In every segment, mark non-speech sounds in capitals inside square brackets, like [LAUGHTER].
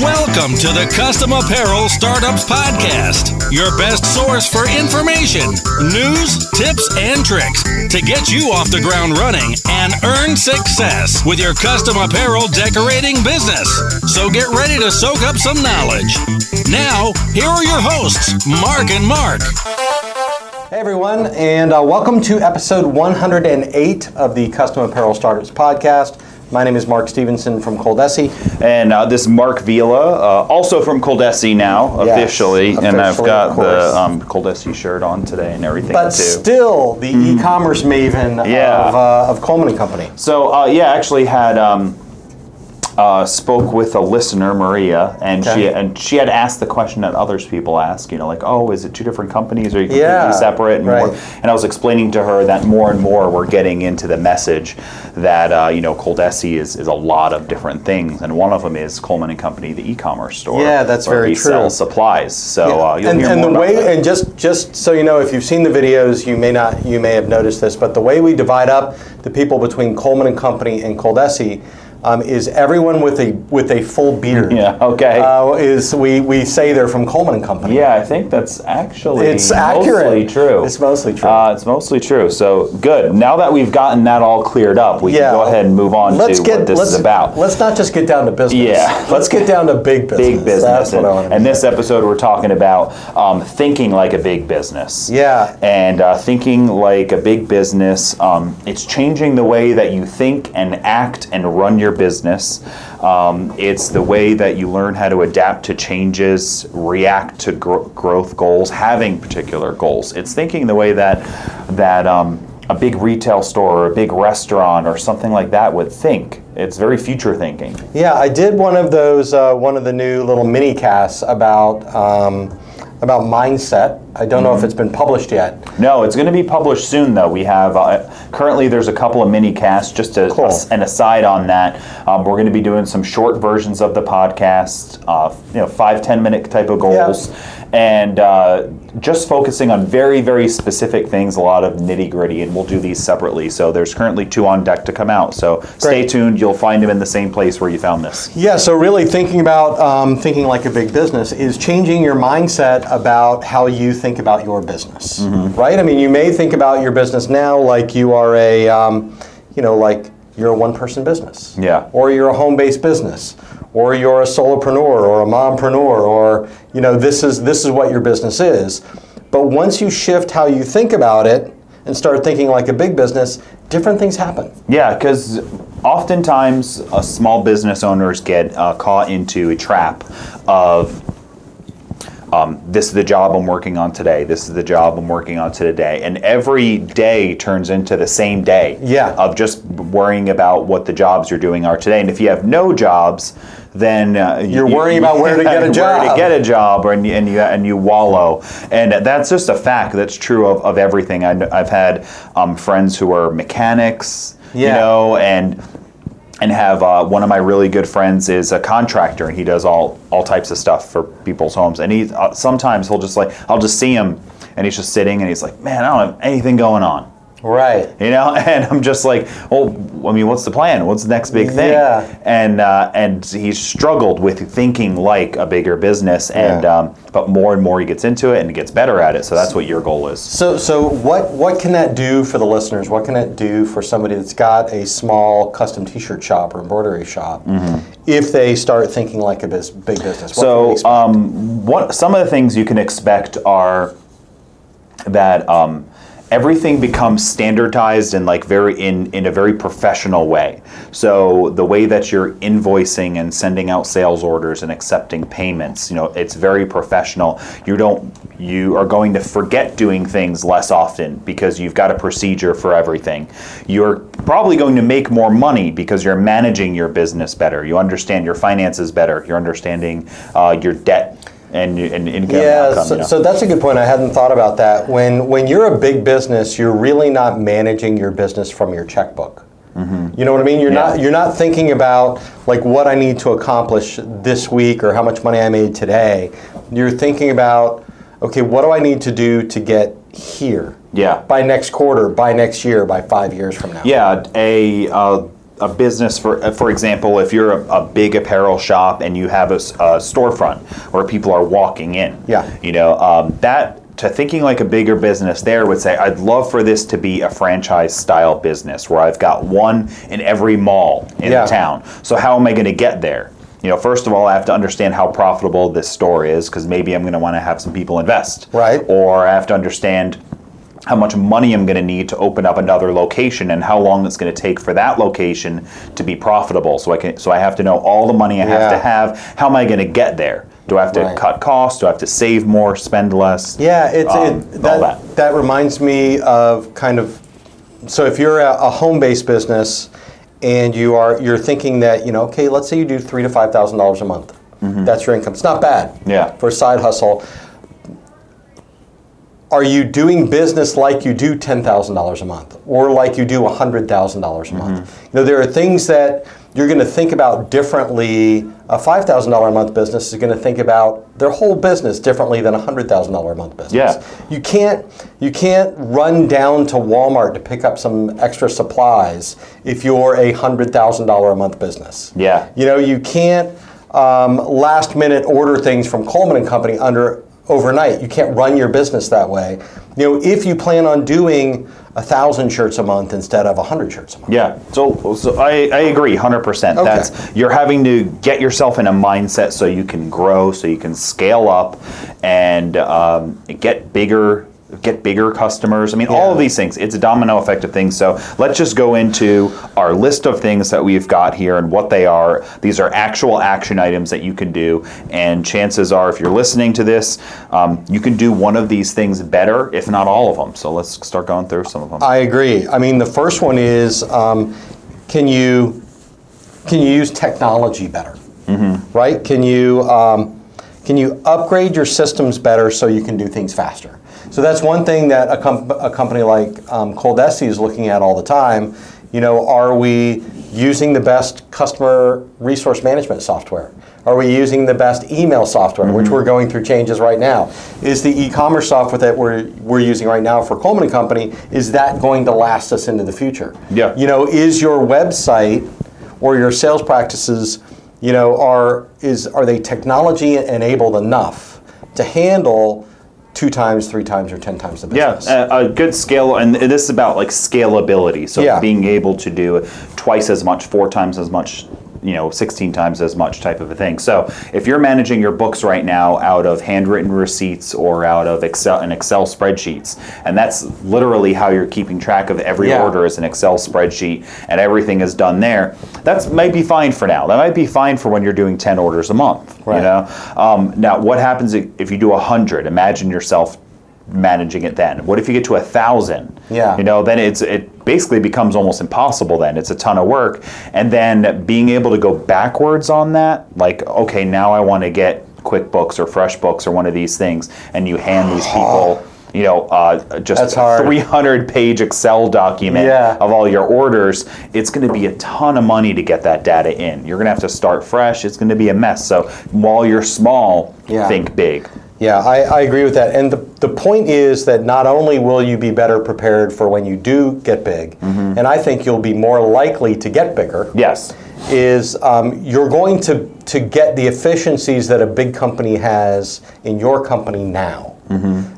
Welcome to the Custom Apparel Startups Podcast, your best source for information, news, tips, and tricks to get you off the ground running and earn success with your custom apparel decorating business. So get ready to soak up some knowledge. Now, here are your hosts, Mark and Mark. Hey everyone, and uh, welcome to episode 108 of the Custom Apparel Startups Podcast. My name is Mark Stevenson from Coldesi. And uh, this is Mark Vila, uh, also from Coldesi now, Yes, officially. And I've got the um, Coldesi shirt on today and everything But too. still the e-commerce maven Yeah. of, uh, of Coleman and Company. so uh, yeah, I actually had um, uh, spoke with a listener, Maria, and Okay. she and she had asked the question that others people ask. You know, like, oh, is it two different companies? Or are you completely Yeah, separate? And, right. more- and I was explaining to her that more and more we're getting into the message that uh, you know Coldesi is is a lot of different things, and one of them is Coleman and Company, the e-commerce store. Yeah, that's very we true. Sell supplies. So uh, you'll and hear and more the way that. and just just so you know, if you've seen the videos, you may not you may have noticed this, but the way we divide up the people between Coleman and Company and Coldesi um, is everyone with a with a full beard. [LAUGHS] Yeah, okay. Uh, is we we say they're from Coleman and Company. Yeah, I think that's actually It's accurate. mostly true. It's mostly true. Uh, it's mostly true. So good. Now that we've gotten that all cleared up, we Yeah. can go ahead and move on let's to get what this is about. Let's not just get down to business. Yeah. [LAUGHS] let's get down to big business. Big business. That's what and, I want to and this episode, we're talking about um, thinking like a big business. Yeah. And uh, thinking like a big business, um, it's changing the way that you think and act and run your business. Um, it's the way that you learn how to adapt to changes, react to gro- growth goals, having particular goals. It's thinking the way that that um, a big retail store or a big restaurant or something like that would think. It's very future thinking. Yeah, I did one of those, uh, one of the new little mini casts about um, about mindset. I don't Mm-hmm. know if it's been published yet. No, it's going to be published soon, though. We have uh, currently there's a couple of mini casts. Just a, Cool. an aside on that, um, we're going to be doing some short versions of the podcast. Uh, you know, five ten minute type of goals, and uh, just focusing on very very specific things. A lot of nitty gritty, and we'll do these separately. So there's currently two on deck to come out. So stay tuned. You'll find them in the same place where you found this. Yeah, so really thinking about um, thinking like a big business is changing your mindset about how you think about your business, Mm-hmm. right? I mean, you may think about your business now like you are a, um, you know, like you're a one-person business, Yeah. or you're a home-based business, or you're a solopreneur or a mompreneur, or you know, this is this is what your business is. But once you shift how you think about it and start thinking like a big business, different things happen. Yeah, because oftentimes uh, small business owners get uh, caught into a trap of um, this is the job I'm working on today. This is the job I'm working on today, and every day turns into the same day. Yeah. Of just worrying about what the jobs you're doing are today, and if you have no jobs, then uh, You're worrying about where to get a job, [LAUGHS] where to get a job, or, and, you, and you and you wallow, and that's just a fact. That's true of, of everything. I, I've had um, friends who are mechanics, you know, and and have uh, one of my really good friends is a contractor, and he does all all types of stuff for people's homes. And he uh, sometimes he'll just like I'll just see him, and he's just sitting, and he's like, man, I don't have anything going on. Right. You know, [LAUGHS] and I'm just like, well, I mean, what's the plan? What's the next big thing? Yeah. And uh, and he struggled with thinking like a bigger business, and Yeah. um, but more and more he gets into it and he gets better at it. So that's what your goal is. So, so what, what can that do for the listeners? What can that do for somebody that's got a small custom T-shirt shop or embroidery shop if they start thinking like a biz, big business? What So, um, what some of the things you can expect are that um, everything becomes standardized and like very in in a very professional way. So the way that you're invoicing and sending out sales orders and accepting payments, you know, it's very professional. You don't you are going to forget doing things less often because you've got a procedure for everything. You're probably going to make more money because you're managing your business better. You understand your finances better. You're understanding uh, your debt and, and income yeah, outcome. so, you know. so that's a good point. I hadn't thought about that. When when you're a big business, you're really not managing your business from your checkbook. You know what I mean? You're Mm-hmm. Yeah. not you're not thinking about like what I need to accomplish this week or how much money I made today. You're thinking about okay, what do I need to do to get here? Yeah. By next quarter, by next year, by five years from now. Yeah, a uh, a business for uh, for example if you're a, a big apparel shop and you have a storefront where people are walking in Yeah. you know um, that to thinking like a bigger business there would say i'd love for this to be a franchise style business where i've got one in every mall in Yeah. the town so how am i going to get there you know first of all i have to understand how profitable this store is because maybe i'm going to want to have some people invest Right. or i have to understand how much money I'm going to need to open up another location and how long it's going to take for that location to be profitable. So I can so I have to know all the money I have to have. How am I going to get there? Do I have to Right. cut costs? Do I have to save more, spend less? Yeah, it's Um, it, all that, that. that reminds me of kind of so if you're a, a home-based business and you are you're thinking that you know okay let's say you do three to five thousand dollars a month that's your income it's not bad Mm-hmm. Yeah. for a side hustle are you doing business like you do $10,000 a month or like you do $100,000 a month? You know, there are things that you're going to think about differently. A $5,000 a month business is going to think about their whole business differently than a $100,000 a month business. Yeah. You can't you can't run down to Walmart to pick up some extra supplies if you're a $100,000 a month business. Yeah. You know, you can't um, last minute order things from Coleman and Company under overnight. You can't run your business that way. You know, if you plan on doing a thousand shirts a month instead of a hundred shirts a month. Yeah, so, so I, I agree 100%. That's you're having to get yourself in a mindset so you can grow, so you can scale up and um, get bigger get bigger customers. I mean, all of these things. It's a domino effect of things. So let's just go into our list of things that we've got here and what they are. These are actual action items that you can do, and chances are, if you're listening to this, um, you can do one of these things better, if not all of them. So let's start going through some of them. I agree. I mean, the first one is um, can you can you use technology better? Right? Can you um, can you upgrade your systems better so you can do things faster? So that's one thing that a, com- a company like um, Coldesi is looking at all the time. You know, are we using the best customer resource management software? Are we using the best email software, which we're going through changes right now? Is the e-commerce software that we're, we're using right now for Coleman and Company, is that going to last us into the future? Yeah. You know, is your website or your sales practices, you know, are is are they technology enabled enough to handle two times, three times, or ten times the Yeah, business? a, a good scale, and this is about like scalability. So Yeah. being able to do twice as much, four times as much, you know, 16 times as much type of a thing. So if you're managing your books right now out of handwritten receipts or out of Excel and Excel spreadsheets, and that's literally how you're keeping track of every Yeah. order is an Excel spreadsheet, and everything is done there. That's might be fine for now. That might be fine for when you're doing 10 orders a month. You know. Um, now, what happens if if you do 100? Imagine yourself managing it then. What if you get to a thousand? Yeah. You know, then it's it basically becomes almost impossible. Then it's a ton of work, and then being able to go backwards on that, like okay, now I want to get QuickBooks or FreshBooks or one of these things, and you hand these people. You know, uh, just a 300 page Excel document Yeah. of all your orders. It's going to be a ton of money to get that data in. You're going to have to start fresh. It's going to be a mess. So while you're small, Yeah. think big. Yeah, I, I agree with that. And the, the point is that not only will you be better prepared for when you do get big, Mm-hmm. and I think you'll be more likely to get bigger. Yes. is um, you're going to, to get the efficiencies that a big company has in your company now.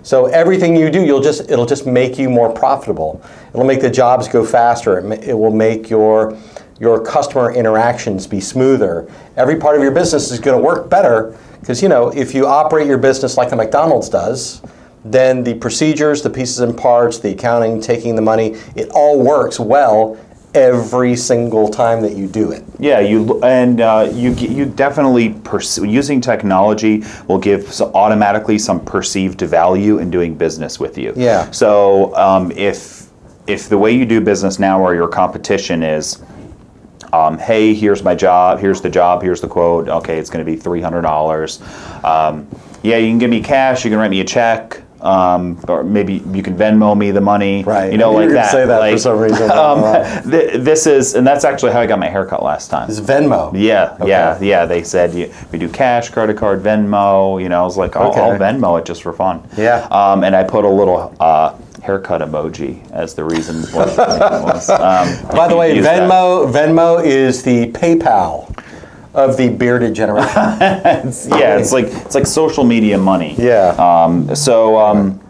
So everything you do, you'll just it'll just make you more profitable. It'll make the jobs go faster. It, ma- it will make your your customer interactions be smoother. Every part of your business is going to work better because you know if you operate your business like a McDonald's does, then the procedures, the pieces and parts, the accounting, taking the money, it all works well every single time that you do it. Yeah, you and uh, you you definitely perce- using technology will give so automatically some perceived value in doing business with you. Yeah. So um, if if the way you do business now or your competition is um, hey, here's my job, here's the job, here's the quote. Okay, it's going to be three hundred dollars. Um, yeah, you can give me cash, you can write me a check, um, or maybe you can Venmo me the money. Right. You know, like you were gonna that. say that for some reason. [LAUGHS] Um, th- this is, and that's actually how I got my haircut last time. It's Venmo. Yeah, Okay. yeah, yeah. They said you, we do cash, credit card, Venmo. You know, I was like, I'll, I'll Venmo it just for fun. Yeah. Um, and I put a little uh, haircut emoji as the reason why was. Um, By the way, use that. Venmo Venmo is the PayPal of the bearded generation. [LAUGHS] yeah, it's like it's like social media money. yeah. Um, so, um,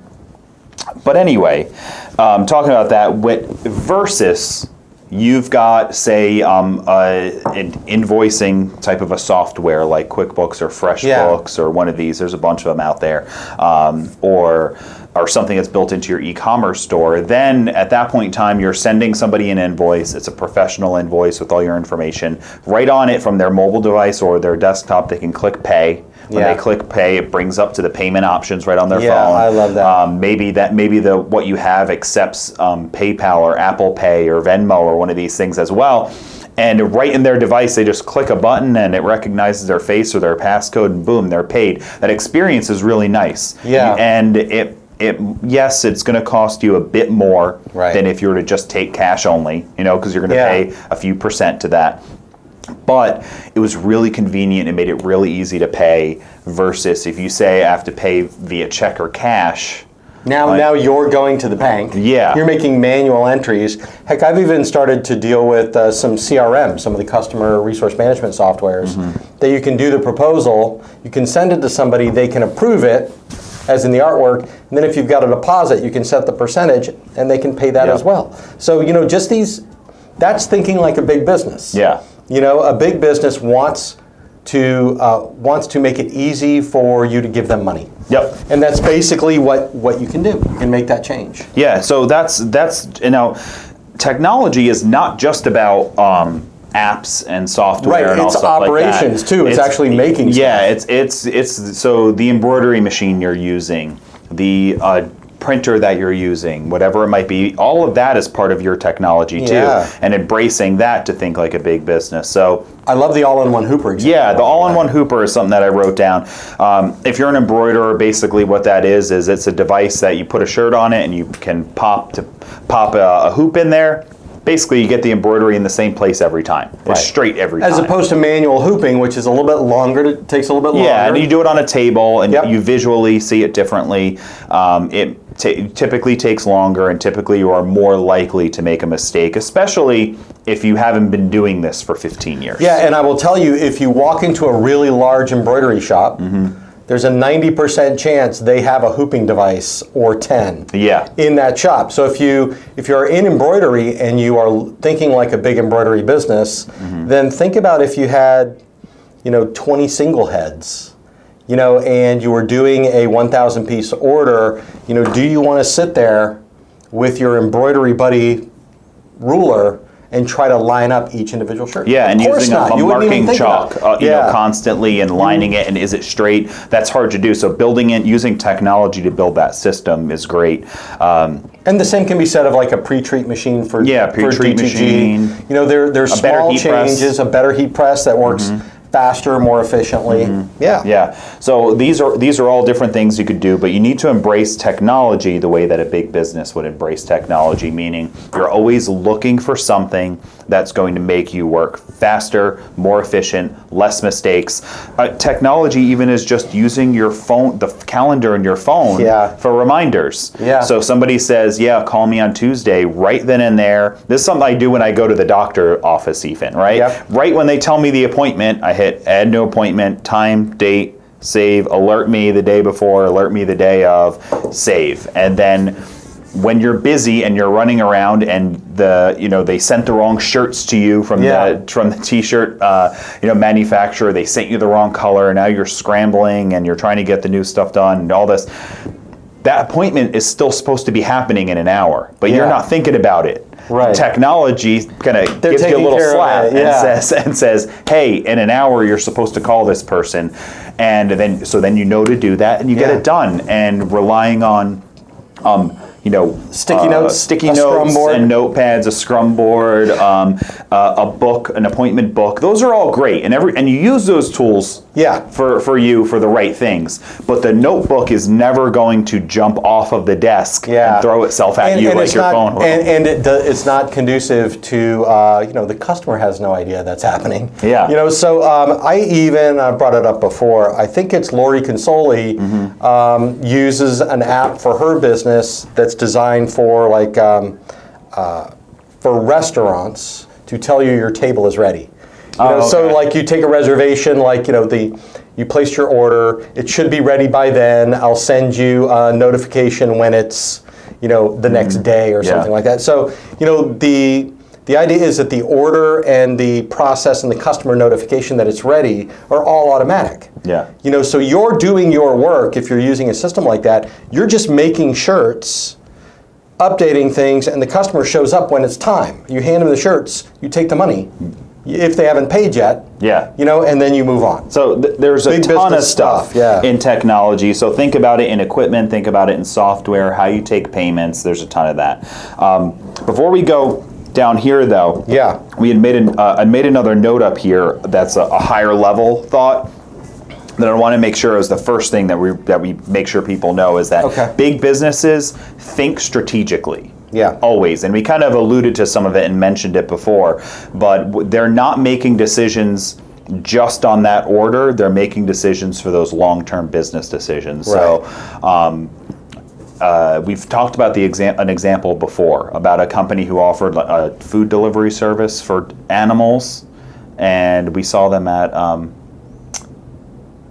but anyway, um, talking about that, with versus you've got say um, a, an invoicing type of a software like QuickBooks or FreshBooks or one of these. There's a bunch of them out there, um, or or something that's built into your e-commerce store. Then at that point in time, you're sending somebody an invoice. It's a professional invoice with all your information right on it from their mobile device or their desktop. They can click pay. When Yeah. they click pay, it brings up to the payment options right on their Yeah, phone. I love that. Um, maybe that maybe the what you have accepts um, PayPal or Apple Pay or Venmo or one of these things as well. And right in their device, they just click a button and it recognizes their face or their passcode, and boom, they're paid. That experience is really nice. Yeah. And it it yes, it's going to cost you a bit more Right. than if you were to just take cash only. You know, because you're going to Yeah. pay a few percent to that but it was really convenient and made it really easy to pay versus if you say I have to pay via check or cash. Now, Like- now you're going to the bank. Yeah. You're making manual entries. Heck, I've even started to deal with uh, some CRM, some of the customer resource management softwares, Mm-hmm. that you can do the proposal, you can send it to somebody, they can approve it, as in the artwork, and then if you've got a deposit, you can set the percentage, and they can pay that Yeah. as well. So you know, just these, that's thinking like a big business. Yeah. You know, a big business wants to uh, wants to make it easy for you to give them money. Yep. And that's basically what, what you can do. You can make that change. Yeah, so that's that's you know, technology is not just about um, apps and software Right, and all it's stuff like operations, too. It's actually making Yeah, stuff. it's it's it's so the embroidery machine you're using, the uh, printer that you're using, whatever it might be, all of that is part of your technology too, Yeah. and embracing that to think like a big business. So I love the all-in-one Hooper example. yeah, the all-in-one hooper is something that I wrote down. Um, if you're an embroiderer, basically what that is is it's a device that you put a shirt on it and you can pop to pop a, a hoop in there. Basically, you get the embroidery in the same place every time. It's Right. straight every As time. As opposed to manual hooping, which is a little bit longer, it takes a little bit longer. yeah, and you do it on a table and Yep. you visually see it differently. Um, it ta typically takes longer, and typically you are more likely to make a mistake, especially if you haven't been doing this for 15 years. Yeah, and I will tell you, if you walk into a really large embroidery shop, Mm-hmm. There's a 90% chance they have a hooping device or 10 Yeah. in that shop. So if you if you're in embroidery and you are thinking like a big embroidery business, Mm-hmm. then think about if you had, you know, 20 single heads. You know, and you were doing a 1,000 piece order, you know, do you want to sit there with your embroidery buddy ruler and try to line up each individual shirt? Yeah, and Of course using a, not. a marking chalk, uh, you yeah. know, constantly and lining it, and is it straight? That's hard to do. So building it, using technology to build that system is great. Um, And the same can be said of like a pre-treat machine for Yeah, for pre-treat DTG. machine. You know, there there's A small heat press. Mm-hmm. changes, a better heat press that works faster, more efficiently. Yeah. Yeah. So these are these are all different things you could do, but you need to embrace technology the way that a big business would embrace technology, meaning you're always looking for something that's going to make you work faster, more efficient, less mistakes. Uh, technology even is just using your phone, the calendar in your phone Yeah. for reminders. Yeah. So somebody says, "Yeah, call me on Tuesday," right then and there. This is something I do when I go to the doctor office, even right. Yep. Right when they tell me the appointment, I hit add new appointment, time, date, save, alert me the day before, alert me the day of, save. And then when you're busy and you're running around and the you know they sent the wrong shirts to you from Yeah. the from the t-shirt uh, you know manufacturer they sent you the wrong color and now you're scrambling and you're trying to get the new stuff done and all this that appointment is still supposed to be happening in an hour but you're not thinking about it Right. technology kind of gives you a little slap yeah. and says and says, "Hey, in an hour you're supposed to call this person," and then so then you know to do that and you get it done. And relying on, um, you know, Sticky uh, notes, sticky scrum notes, and notepads, a scrum board, um, uh, a book, an appointment book. Those are all great, and every and you use those tools Yeah. for, for you for the right things. But the notebook is never going to jump off of the desk Yeah. and throw itself at and, you and like your not, phone. And, and it do, it's not conducive to, uh, you know, the customer has no idea that's happening. Yeah. You know, so um, I even, I brought it up before, I think it's Lori Consoli Mm-hmm. um, uses an app for her business that's designed for like, um, uh, for restaurants to tell you your table is ready. You know, Oh, so like you take a reservation, like you know the, you place your order. It should be ready by then. I'll send you a notification when it's, you know, the next day or Mm-hmm. Yeah. something like that. So you know the the idea is that the order and the process and the customer notification that it's ready are all automatic. Yeah. You know, so you're doing your work if you're using a system like that. You're just making shirts updating things and the customer shows up when it's time. You hand them the shirts, you take the money if they haven't paid yet. Yeah. You know, and then you move on. So th- there's a Big ton of stuff, stuff, yeah. in technology. So think about it in equipment, think about it in software, how you take payments. There's a ton of that. Um, before we go down here, though, Yeah. we had made an uh, I made another note up here that's a, a higher level thought. That I want to make sure is the first thing that we that we make sure people know is that Okay. big businesses think strategically. Yeah. Always. And we kind of alluded to some of it and mentioned it before, but they're not making decisions just on that order. They're making decisions for those long term business decisions. So, um, uh, we've talked about the exam- an example before about a company who offered a food delivery service for animals, and we saw them at. Um,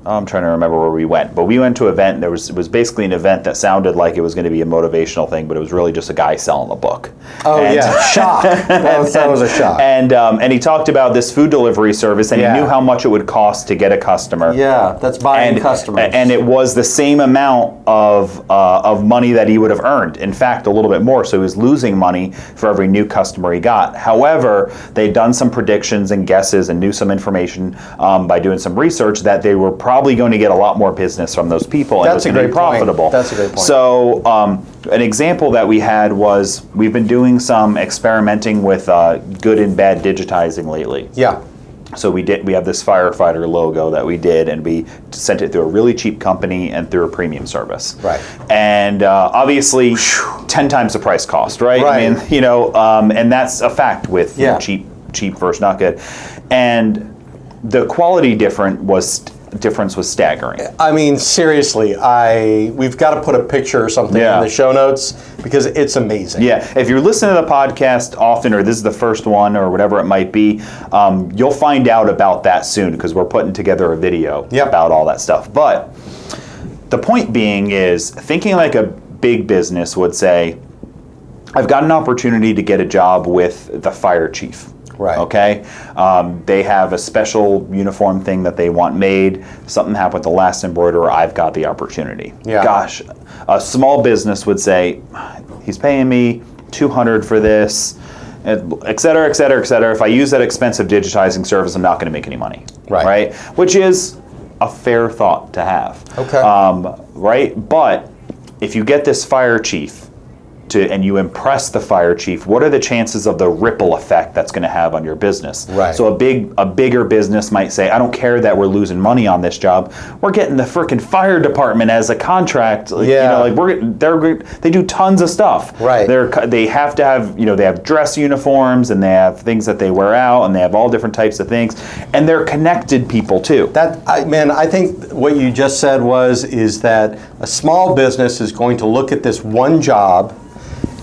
I'm trying to remember where we went, but we went to an event. There was it was basically an event that sounded like it was going to be a motivational thing, but it was really just a guy selling a book. Oh And- yeah, [LAUGHS] shock. That was, that was a shock. And um, and he talked about this food delivery service, and Yeah. he knew how much it would cost to get a customer yeah, that's buying and, customers. and it was the same amount of uh, of money that he would have earned. In fact, a little bit more. So he was losing money for every new customer he got. However, they'd done some predictions and guesses and knew some information um, by doing some research that they were probably going to get a lot more business from those people. and That's a going to be great point. profitable. That's a great point. So um, an example that we had was we've been doing some experimenting with uh, good and bad digitizing lately. yeah. So we did. We have this firefighter logo that we did, and we sent it through a really cheap company and through a premium service. Right. And uh, obviously, ten times the price cost. Right. Right. I mean, you know, um, and that's a fact with you know, Yeah. cheap, cheap versus not good, and the quality different was difference was staggering. I mean, seriously, I we've got to put a picture or something Yeah. in the show notes because it's amazing. Yeah, if you're listening to the podcast often, or this is the first one, or whatever it might be, um, you'll find out about that soon because we're putting together a video Yep. about all that stuff. But the point being is thinking like a big business would say, I've got an opportunity to get a job with the fire chief. Right. Okay. Um, they have a special uniform thing that they want made. Something happened with the last embroiderer. I've got the opportunity. Yeah. Gosh, a small business would say, he's paying me 200 for this, et cetera, et cetera, et cetera. If I use that expensive digitizing service, I'm not going to make any money. Right. Right. Which is a fair thought to have. Okay. Um, right. But if you get this fire chief to and you impress the fire chief, what are the chances of the ripple effect that's going to have on your business? Right. So a big a bigger business might say, I don't care that we're losing money on this job. We're getting the freaking fire department as a contract. Like, You Yeah. know, like we're they're they do tons of stuff. Right. They're they have to have you know they have dress uniforms and they have things that they wear out and they have all different types of things and they're connected people too. That I man, I think what you just said was is that a small business is going to look at this one job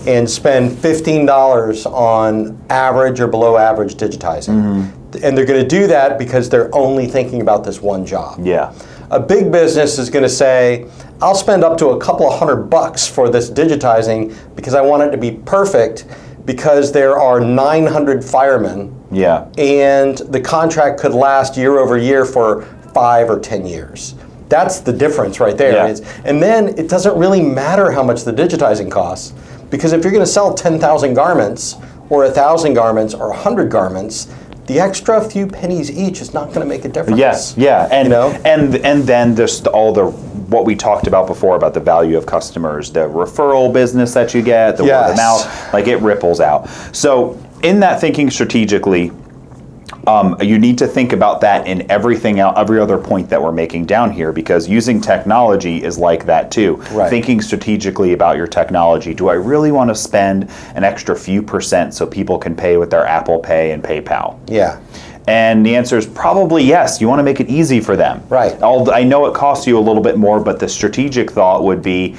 and spend fifteen dollars on average or below average digitizing, Mm-hmm. and they're going to do that because they're only thinking about this one job. yeah. A big business is going to say, I'll spend up to a couple of hundred bucks for this digitizing because I want it to be perfect because there are 900 firemen Yeah. and the contract could last year over year for five or 10 years. That's the difference right there. Yeah. And then it doesn't really matter how much the digitizing costs because if you're going to sell 10,000 garments or 1,000 garments or 100 garments, the extra few pennies each is not going to make a difference. Yes, yeah, and You know? and and then there's all the what we talked about before about the value of customers, the referral business that you get, the word of mouth, like it ripples out. So in that thinking strategically, um, you need to think about that in everything else, every other point that we're making down here, because using technology is like that too. Right. Thinking strategically about your technology. Do I really want to spend an extra few percent so people can pay with their Apple Pay and PayPal? Yeah. And the answer is probably yes. You want to make it easy for them. Right. I'll, I know it costs you a little bit more, but the strategic thought would be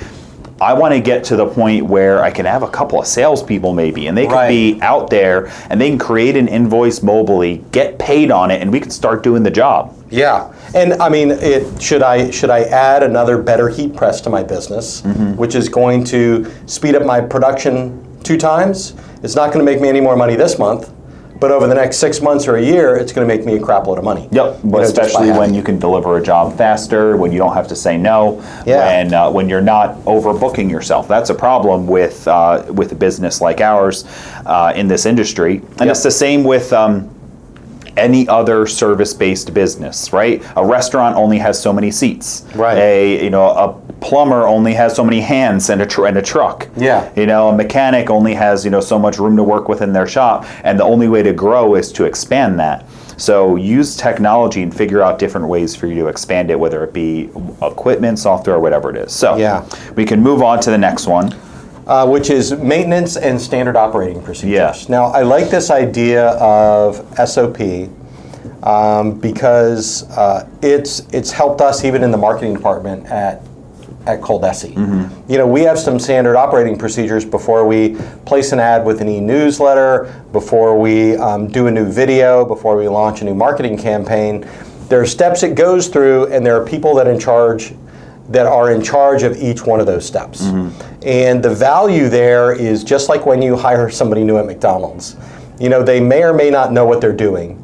I want to get to the point where I can have a couple of salespeople maybe, and they could Right. be out there and they can create an invoice mobily, get paid on it, and we can start doing the job. Yeah, and I mean, it, should I should I add another better heat press to my business, mm-hmm. which is going to speed up my production two times? It's not going to make me any more money this month, but over the next six months or a year, it's going to make me a crap load of money. Yep, You know, but by especially when you can deliver a job faster, when you don't have to say no, Yeah. when uh, when you're not overbooking yourself. That's a problem with uh, with a business like ours uh, in this industry, and Yep. it's the same with. Um, any other service-based business, right? A restaurant only has so many seats. Right. A you know a plumber only has so many hands and a tr- and a truck. Yeah. You know, a mechanic only has you know so much room to work within their shop, and the only way to grow is to expand that. So use technology and figure out different ways for you to expand it, whether it be equipment, software, or whatever it is. So Yeah. we can move on to the next one. uh, which is maintenance and standard operating procedures. Yeah. Now, I like this idea of SOP um, because uh, it's it's helped us even in the marketing department at at Coldesi. You know, we have some standard operating procedures before we place an ad with an e-newsletter, before we um, do a new video, before we launch a new marketing campaign. There are steps it goes through, and there are people that in charge that are in charge of each one of those steps. And the value there is just like when you hire somebody new at McDonald's. You know, they may or may not know what they're doing.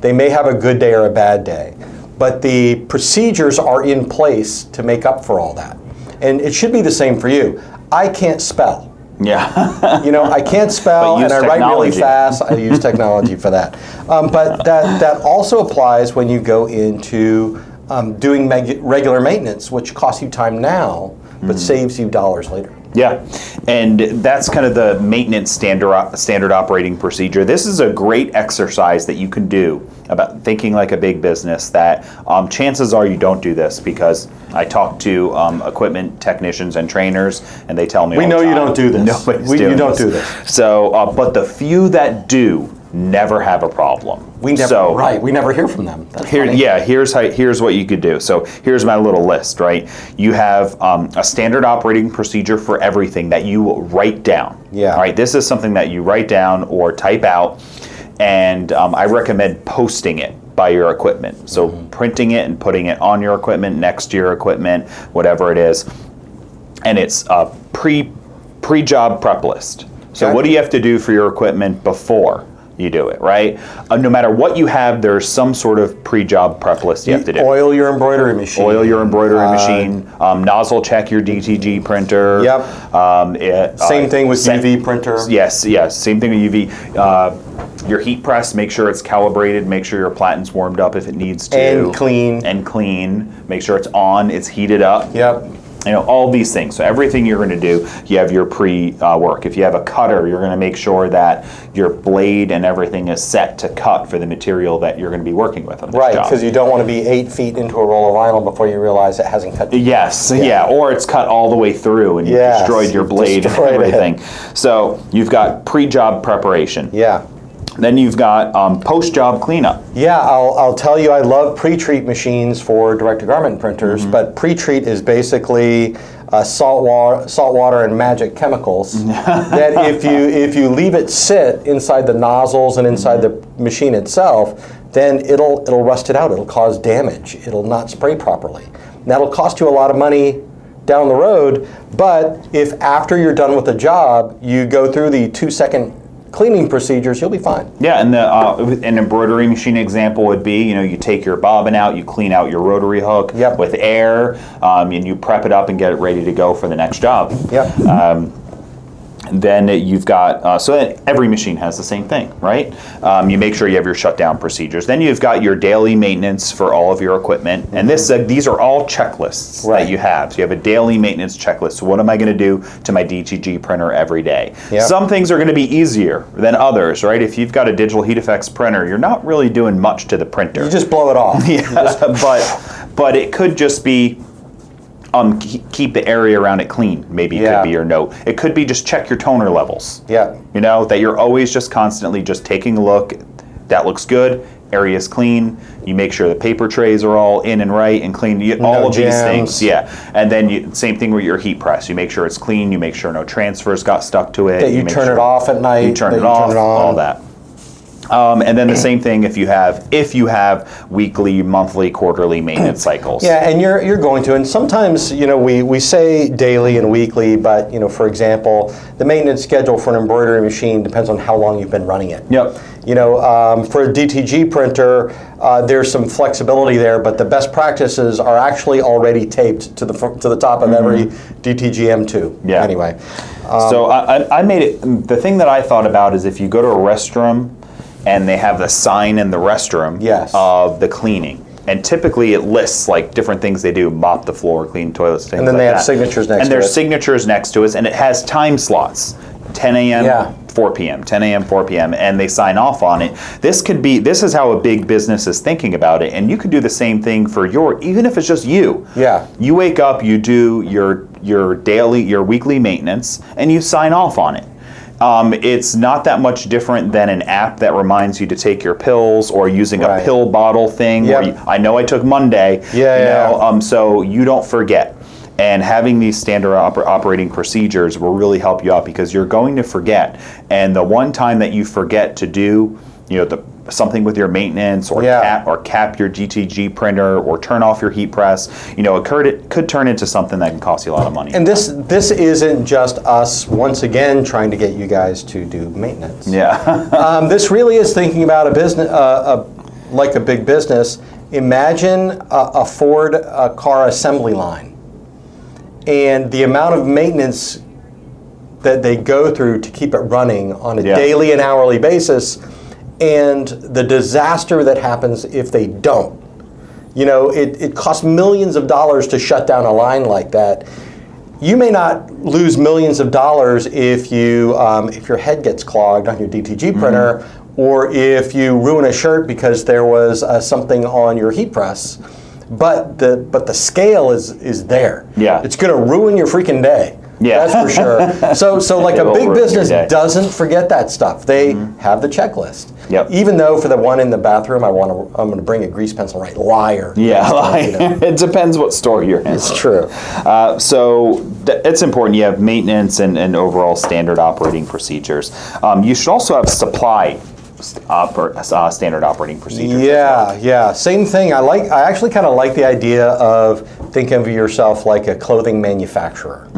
They may have a good day or a bad day. But the procedures are in place to make up for all that. And it should be the same for you. I can't spell. Yeah. [LAUGHS] You know, I can't spell and I write really fast. I use technology for that. Um, but that, that also applies when you go into um, doing regular maintenance, which costs you time now, but Mm-hmm. saves you dollars later. Yeah, and that's kind of the maintenance standard standard operating procedure. This is a great exercise that you can do about thinking like a big business. That um, chances are you don't do this because I talk to um, equipment technicians and trainers, and they tell me We all the know you don't do this. [LAUGHS] Nobody's We- you don't this. do this. So, uh, but the few that do never have a problem. We never, So, right, we never hear from them. That's here, funny. yeah, here's how, here's what you could do. So here's my little list, right? You have um, a standard operating procedure for everything that you write down. Yeah. All right. This is something that you write down or type out, and um, I recommend posting it by your equipment. So Mm-hmm. printing it and putting it on your equipment, next to your equipment, whatever it is, and it's a pre pre job prep list. So Okay. what do you have to do for your equipment before? You do it, right? Uh, no matter what you have, there's some sort of pre-job prep list you have to do. Oil your embroidery machine. Oil your embroidery Uh, machine, um, nozzle check your DTG printer. Yep. Um, it- Same uh, thing with sen- UV printer. Yes, yes. Same thing with UV. Uh, your heat press, make sure it's calibrated. Make sure your platen's warmed up if it needs to. And clean. And clean. Make sure it's on. It's heated up. Yep. You know all these things. So everything you're going to do, you have your pre-work. if you have a cutter, you're going to make sure that your blade and everything is set to cut for the material that you're going to be working with Right, because you don't want to be eight feet into a roll of vinyl before you realize it hasn't cut. Yes, yeah. or it's cut all the way through and you Yes, destroyed your blade and destroyed it. everything. So you've got pre-job preparation. Yeah. Then you've got um, post-job cleanup. Yeah, I'll, I'll tell you, I love pre-treat machines for direct-to-garment printers, Mm-hmm. but pre-treat is basically uh, salt water, salt water and magic chemicals. [LAUGHS] that if you if you leave it sit inside the nozzles and inside the machine itself, then it'll it'll rust it out. It'll cause damage. It'll not spray properly. And that'll cost you a lot of money down the road. But if after you're done with the job, you go through the two-second cleaning procedures, you'll be fine. Yeah, and the uh, an embroidery machine example would be, you know, you take your bobbin out, you clean out your rotary hook Yep. with air, um, and you prep it up and get it ready to go for the next job. Yep. Then you've got uh, so every machine has the same thing right? Um, you make sure you have your shutdown procedures. Then you've got your daily maintenance for all of your equipment. And this uh, these are all checklists Right. that you have. So you have a daily maintenance checklist. So what am i going to do to my dtg printer every day? Yep. some things are going to be easier than others right? If you've got a Digital Heat FX printer you're not really doing much to the printer. You just blow it off. [LAUGHS] yeah, but but it could just be um, keep the area around it clean. Maybe it Yeah. could be your note. It could be just check your toner levels. Yeah. You know that you're always just constantly just taking a look. That looks good. Area's clean. You make sure the paper trays are all in and right and clean. You, all of these things, yeah. And then you, same thing with your heat press. You make sure it's clean. You make sure no transfers got stuck to it. That you make turn it off at night, You turn it you off. turn it on. all that. Um, and then the same thing if you have if you have weekly, monthly, quarterly maintenance cycles. Yeah, and you're you're going to, and sometimes you know we, we say daily and weekly, but you know, for example, the maintenance schedule for an embroidery machine depends on how long you've been running it. Yep. You know, um, for a DTG printer, uh, there's some flexibility there, but the best practices are actually already taped to the to the top of every DTG M2. Mm-hmm. Yeah. Anyway, so I, I- I made it. The thing that I thought about is if you go to a restroom and they have the sign in the restroom Yes. of the cleaning. And typically it lists like different things they do: mop the floor, clean toilets, things and then like they have that. signatures next and there's signatures next to it, and it has time slots: 10 a.m., Yeah. 4 p.m., 10 a.m., 4 p.m., and they sign off on it. This could be. This is how a big business is thinking about it, and you could do the same thing for your, even if it's just you. Yeah. You wake up, you do your your daily, your weekly maintenance, and you sign off on it. Um, it's not that much different than an app that reminds you to take your pills or using Right. a pill bottle thing. Where Yep. you, I know I took Monday. Yeah, you yeah. know, Um, so you don't forget. And having these standard oper- operating procedures will really help you out because you're going to forget. And the one time that you forget to do, you know, the something with your maintenance or Yeah. cap or cap your DTG printer or turn off your heat press, you know, it could it could turn into something that can cost you a lot of money. and this this isn't just us once again trying to get you guys to do maintenance. yeah. [LAUGHS] Um, this really is thinking about a business, uh, a, like a big business. Imagine a, a Ford uh, car assembly line, and the amount of maintenance that they go through to keep it running on a Yeah. daily and hourly basis, and the disaster that happens if they don't. You know, it, it costs millions of dollars to shut down a line like that. You may not lose millions of dollars if you um, if your head gets clogged on your DTG printer, or if you ruin a shirt because there was uh, something on your heat press. But the but the scale is is there. Yeah. it's going to ruin your freaking day. Yeah. that's for sure. [LAUGHS] So so like a big business doesn't forget that stuff. They have the checklist. Yep. Even though for the one in the bathroom, I want to I'm going to bring a grease pencil right liar. Yeah, like, You know. it depends what store you're in. It's true. Uh, so th- it's important. You have maintenance and, and overall standard operating procedures. Um, you should also have supply oper- uh, standard operating procedure. as well. Yeah, yeah. Same thing. I like. I actually kind of like the idea of thinking of yourself like a clothing manufacturer.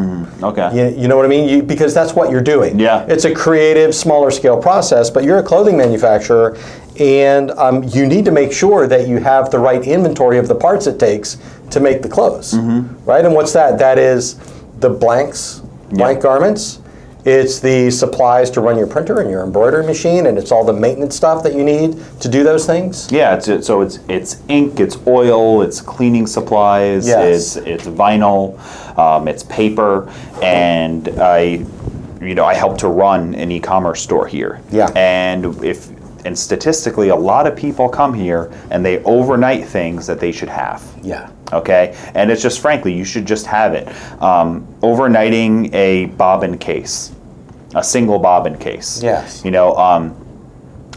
Okay. You, you know what I mean? You, because that's what you're doing. Yeah. It's a creative, smaller scale process, but you're a clothing manufacturer, and um, you need to make sure that you have the right inventory of the parts it takes to make the clothes. Mm-hmm. Right? And what's that? That is the blanks, blank garments. It's the supplies to run your printer and your embroidery machine, and it's all the maintenance stuff that you need to do those things. Yeah, it's, it, so it's it's ink, it's oil, it's cleaning supplies, Yes. it's it's vinyl, um, it's paper, and I, you know, I help to run an e-commerce store here. Yeah. And if and statistically, a lot of people come here and they overnight things that they should have. Yeah. Okay, and it's just frankly, you should just have it. Um, overnighting a bobbin case, a single bobbin case. Yes. You know, um,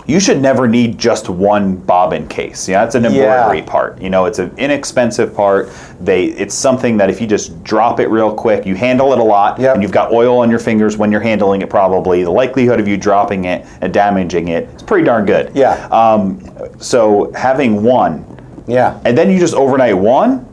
you should never need just one bobbin case. Yeah, it's an embroidery Yeah. part. You know, it's an inexpensive part. They, it's something that if you just drop it real quick, you handle it a lot, Yep. and you've got oil on your fingers when you're handling it. Probably the likelihood of you dropping it and damaging it is pretty darn good. Yeah. Um, so having one, Yeah. and then you just overnight one.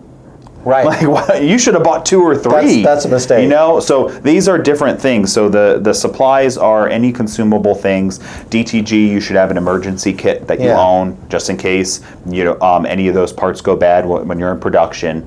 Right. Like [LAUGHS] why- you should have bought two or three. That's- that's a mistake. You know, so these are different things. So the the supplies are any consumable things. DTG, you should have an emergency kit that you own just in case you know um, any of those parts go bad when you're in production.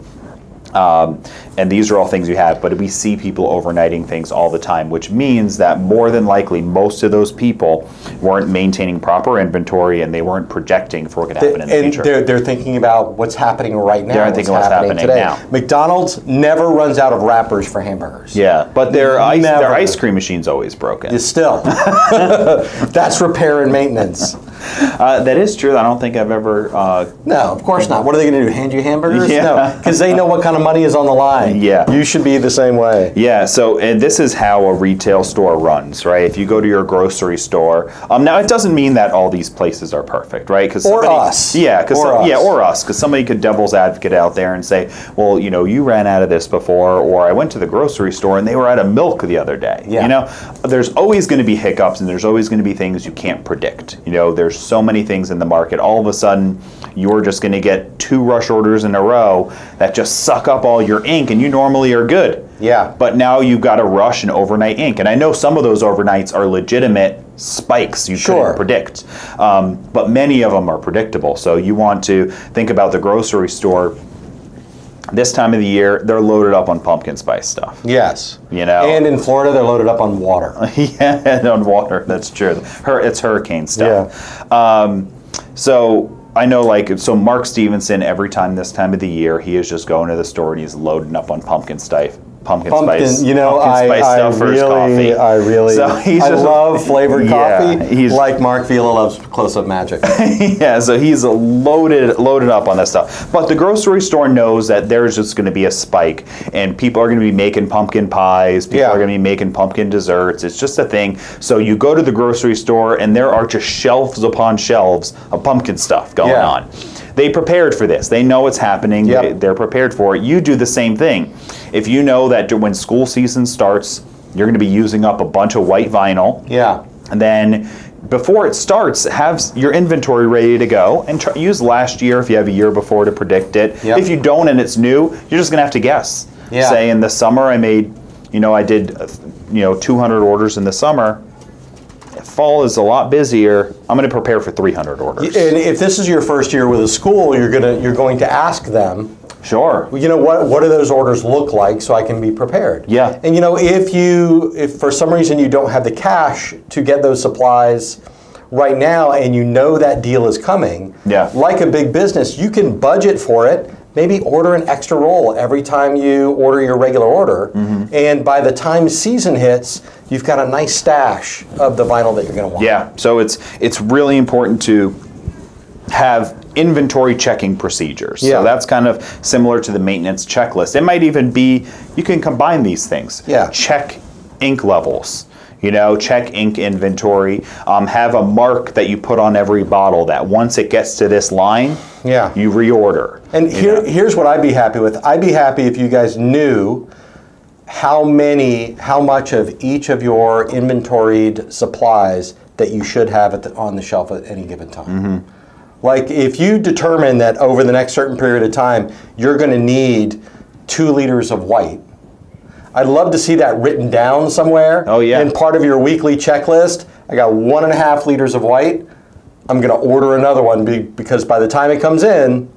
Um, and these are all things you have, but we see people overnighting things all the time, which means that more than likely most of those people weren't maintaining proper inventory and they weren't projecting for what could happen in the and future. they're, they're thinking about what's happening right now. They're thinking what's happening today. now. McDonald's never runs out of wrappers for hamburgers. yeah, but their ice, their ice cream machine's always broken. It's still. [LAUGHS] [LAUGHS] That's repair and maintenance. Uh, that is true. I don't think I've ever. Uh, No, of course not. What are they going to do? Hand you hamburgers? [LAUGHS] Yeah. No, because they know what kind of money is on the line. Yeah. You should be the same way. Yeah, so and this is how a retail store runs, right? If you go to your grocery store, um, now it doesn't mean that all these places are perfect, right? Because Or us. yeah, because Or us. yeah, or us, because somebody could devil's advocate out there and say, well, you know, you ran out of this before, or I went to the grocery store and they were out of milk the other day. Yeah. You know, there's always going to be hiccups and there's always going to be things you can't predict. You know, there's so many things in the market. All of a sudden, you're just going to get two rush orders in a row that just suck up all your ink, and you normally are good. Yeah. But now you've got to rush an overnight ink. And I know some of those overnights are legitimate spikes you Sure. couldn't predict. Um, but many of them are predictable. So you want to think about the grocery store. This time of the year, they're loaded up on pumpkin spice stuff. Yes. You know. And in Florida, they're loaded up on water. [LAUGHS] yeah, and [LAUGHS] on water. That's true. Her, it's hurricane stuff. Um, so I know, like, so Mark Stevenson. Every time this time of the year, he is just going to the store and he's loading up on pumpkin spice. Pumpkin, Pumpkin, spice. you know, pumpkin I, spice I stuff for his coffee. really, I really, [LAUGHS] So he's I just- love flavored Yeah, coffee. he's- like Mark Vila loves close-up magic. [LAUGHS] yeah, so he's loaded loaded up on that stuff. But the grocery store knows that there's just going to be a spike, and people are going to be making pumpkin pies. People Yeah. are going to be making pumpkin desserts. It's just a thing. So you go to the grocery store, and there are just shelves upon shelves of pumpkin stuff going Yeah. on. They prepared for this. They know it's happening. Yep. They, they're prepared for it. You do the same thing. If you know that when school season starts, you're going to be using up a bunch of white vinyl. yeah. And then before it starts, have your inventory ready to go and try, use last year if you have a year before to predict it. Yep. If you don't and it's new, you're just gonna have to guess. Yeah. Say in the summer I made, you know, I did, uh, you know, 200 orders in the summer. Fall is a lot busier. I'm gonna prepare for 300 orders. And if this is your first year with a school, you're gonna you're going to ask them, Sure. you know, what what do those orders look like so I can be prepared. Yeah. And you know, if you if for some reason you don't have the cash to get those supplies right now, and you know that deal is coming, Yeah. like a big business, you can budget for it. Maybe order an extra roll every time you order your regular order, Mm-hmm. and by the time season hits, you've got a nice stash of the vinyl that you're going to want. Yeah, so it's it's really important to have inventory checking procedures. Yeah. So that's kind of similar to the maintenance checklist. It might even be you can combine these things. Yeah. Check ink levels. You know, check ink inventory. Um, have a mark that you put on every bottle that once it gets to this line, Yeah. you reorder. And you here, know? here's what I'd be happy with. I'd be happy if you guys knew how many, how much of each of your inventoried supplies that you should have at the, on the shelf at any given time. Mm-hmm. Like if you determine that over the next certain period of time you're going to need two liters of white, I'd love to see that written down somewhere. Oh, yeah. In part of your weekly checklist, I got one and a half liters of white. I'm going to order another one because by the time it comes in,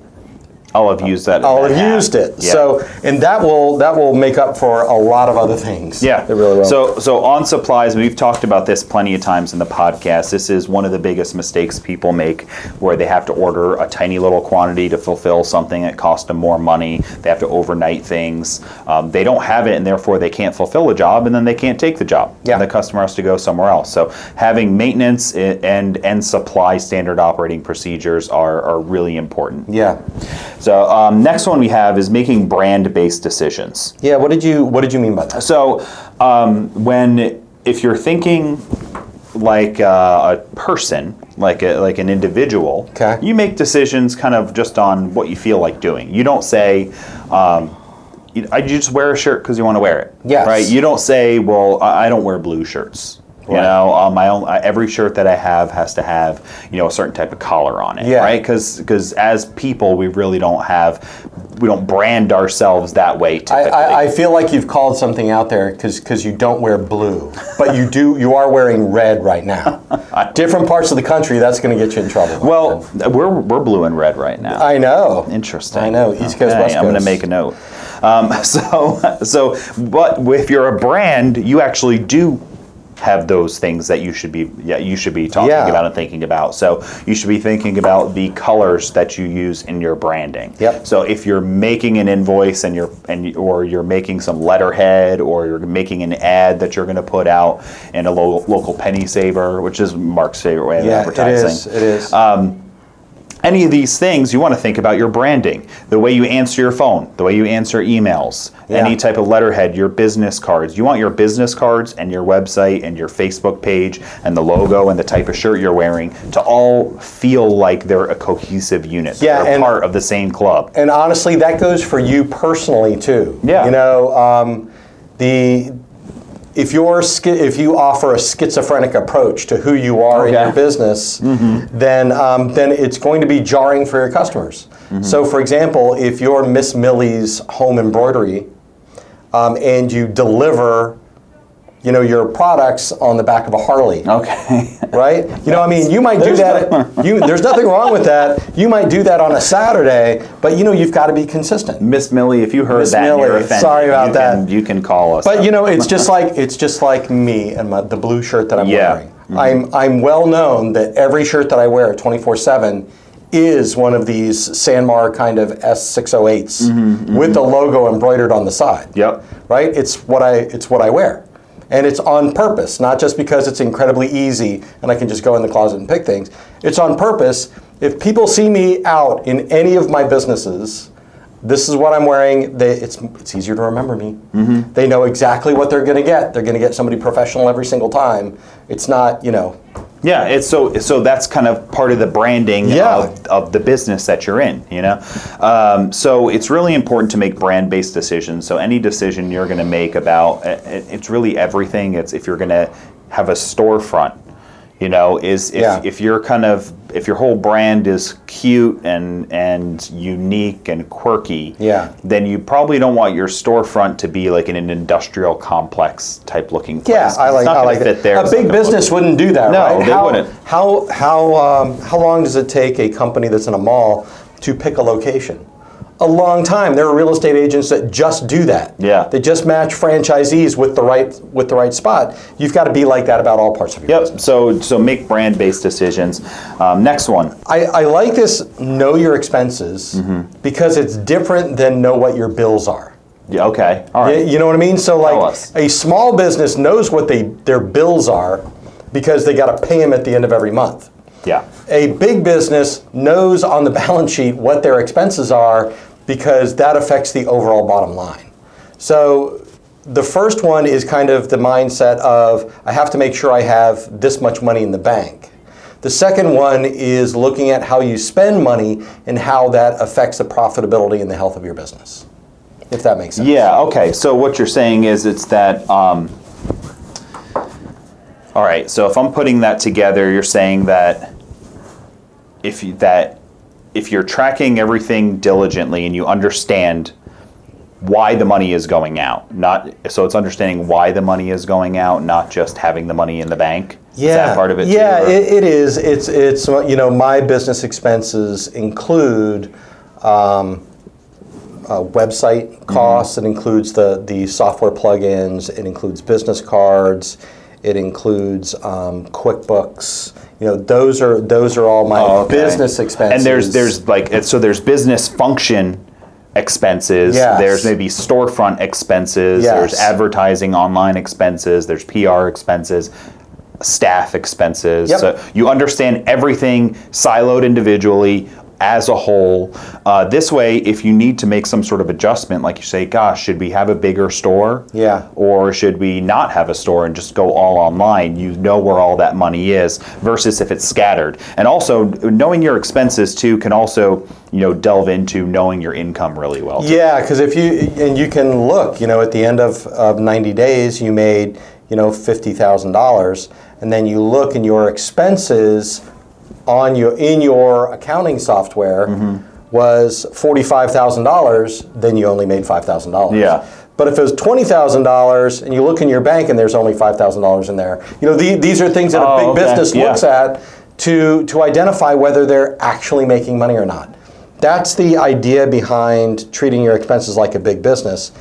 I'll have used that. I'll have used it. Yeah. So, and that will that will make up for a lot of other things. Yeah, it really will. So, so on supplies, we've talked about this plenty of times in the podcast. This is one of the biggest mistakes people make, where they have to order a tiny little quantity to fulfill something that costs them more money. They have to overnight things. Um, they don't have it, and therefore they can't fulfill a job, and then they can't take the job. Yeah. And the customer has to go somewhere else. So, having maintenance and and supply standard operating procedures are are really important. yeah, So, um, next one we have is making brand-based decisions. yeah. What did you What did you mean by that? So, um, when if you're thinking like uh, a person, like a, like an individual, Okay. you make decisions kind of just on what you feel like doing. You don't say. Um, you, just wear a shirt because you want to wear it. Yes. Right. You don't say, "Well, I don't wear blue shirts." You Right. know, uh, my own uh, every shirt that I have has to have you know a certain type of collar on it, Yeah. right? Because because as people, we really don't have we don't brand ourselves that way I, typically. I, I feel like you've called something out there because because you don't wear blue, but you do you are wearing red right now. [LAUGHS] Different parts of the country, that's going to get you in trouble. well, friend. we're we're blue and red right now. I know. Interesting. I know. East Coast, Okay, West I'm going to make a note. Um, [LAUGHS] so, so, but if you're a brand, you actually do have those things that you should be, yeah, you should be talking Yeah. about and thinking about. So, you should be thinking about the colors that you use in your branding. Yep. So, if you're making an invoice and you're and or you're making some letterhead or you're making an ad that you're going to put out in a lo- local penny saver, which is Mark's favorite way of Yeah, it advertising is. It is. Um, any of these things, you want to think about your branding, the way you answer your phone, the way you answer emails, Yeah. any type of letterhead, your business cards. You want your business cards and your website and your Facebook page and the logo and the type of shirt you're wearing to all feel like they're a cohesive unit. Yeah, they're and- part of the same club. and honestly, that goes for you personally too. Yeah. You know, um, the if you're if you offer a schizophrenic approach to who you are in your business, Mm-hmm. then um, then it's going to be jarring for your customers. Mm-hmm. So, for example, if you're Miss Millie's Home Embroidery, um, and you deliver, you know, your products on the back of a Harley Okay. [LAUGHS] right? You know, I mean, you might do that. You, there's nothing wrong with that. You might do that on a Saturday, but you know, you've got to be consistent. Miss Millie, if you heard Miss that Millie, offended, sorry about you that. Can, you can call us. But up. you know, it's just like it's just like me and my, the blue shirt that I'm Yeah. wearing. Mm-hmm. I'm I'm well known that every shirt that I wear 24/7 is one of these Sanmar kind of S608s mm-hmm, with the mm-hmm. logo embroidered on the side. Yep. Right? It's what I it's what I wear. And it's on purpose, not just because it's incredibly easy and I can just go in the closet and pick things. It's on purpose. If people see me out in any of my businesses, this is what I'm wearing. They, it's, it's easier to remember me. Mm-hmm. They know exactly what they're going to get. They're going to get somebody professional every single time. It's not, you know, Yeah, it's so so that's kind of part of the branding Yeah. of, of the business that you're in, you know. Um, so it's really important to make brand-based decisions. So any decision you're going to make about it, it's really everything. It's if you're going to have a storefront, you know, is if, Yeah. if you're kind of if your whole brand is cute and and unique and quirky, Yeah. then you probably don't want your storefront to be like in an industrial complex type looking place. Yeah, I like. I like fit that. there. A big not gonna look- business wouldn't do that, No, right? they how, wouldn't. How how um, how long does it take a company that's in a mall to pick a location? A long time. There are real estate agents that just do that. Yeah. They just match franchisees with the right with the right spot. You've got to be like that about all parts of your business. Yep. So so make brand based decisions. Um, next one. I, I like this know your expenses Mm-hmm. because it's different than know what your bills are. Yeah. Okay. All You- You know what I mean? So like a small business knows what they their bills are because they got to pay them at the end of every month. Yeah. A big business knows on the [LAUGHS] balance sheet what their expenses are because that affects the overall bottom line. So the first one is kind of the mindset of I have to make sure I have this much money in the bank. The second one is looking at how you spend money and how that affects the profitability and the health of your business. If that makes sense. Yeah. Okay. So what you're saying is it's that. Um, all right. So if I'm putting that together, you're saying that if you, that if you're tracking everything diligently and you understand why the money is going out, not so it's understanding why the money is going out, not just having the money in the bank. Yeah, Is that part of it? Yeah, too, it, it is. It's it's you know my business expenses include um, uh, website Mm-hmm. costs. It includes the the software plugins. It includes business cards. It includes um, QuickBooks. You know, those are those are all my Oh, okay. business expenses. And there's there's like so there's business function expenses. Yes. There's maybe storefront expenses. There's advertising online expenses. There's PR expenses. Staff expenses. Yep. So you understand everything siloed individually as a whole. Uh, this way, if you need to make some sort of adjustment, like you say, gosh, should we have a bigger store? Yeah. Or should we not have a store and just go all online? You know where all that money is versus if it's scattered. And also, knowing your expenses too can also, you know, delve into knowing your income really well. too. Yeah, because if you and you can look, you know, at the end of, of 90 days, you made, you know, fifty thousand dollars, and then you look in your expenses on your in your accounting software. Mm-hmm. was $45,000, then you only made $5,000. Yeah. But if it was $20,000 and you look in your bank and there's only $5,000 in there, you know, the, these are things that a Oh, big okay. business Yeah. looks at to, to identify whether they're actually making money or not. That's the idea behind treating your expenses like a big business.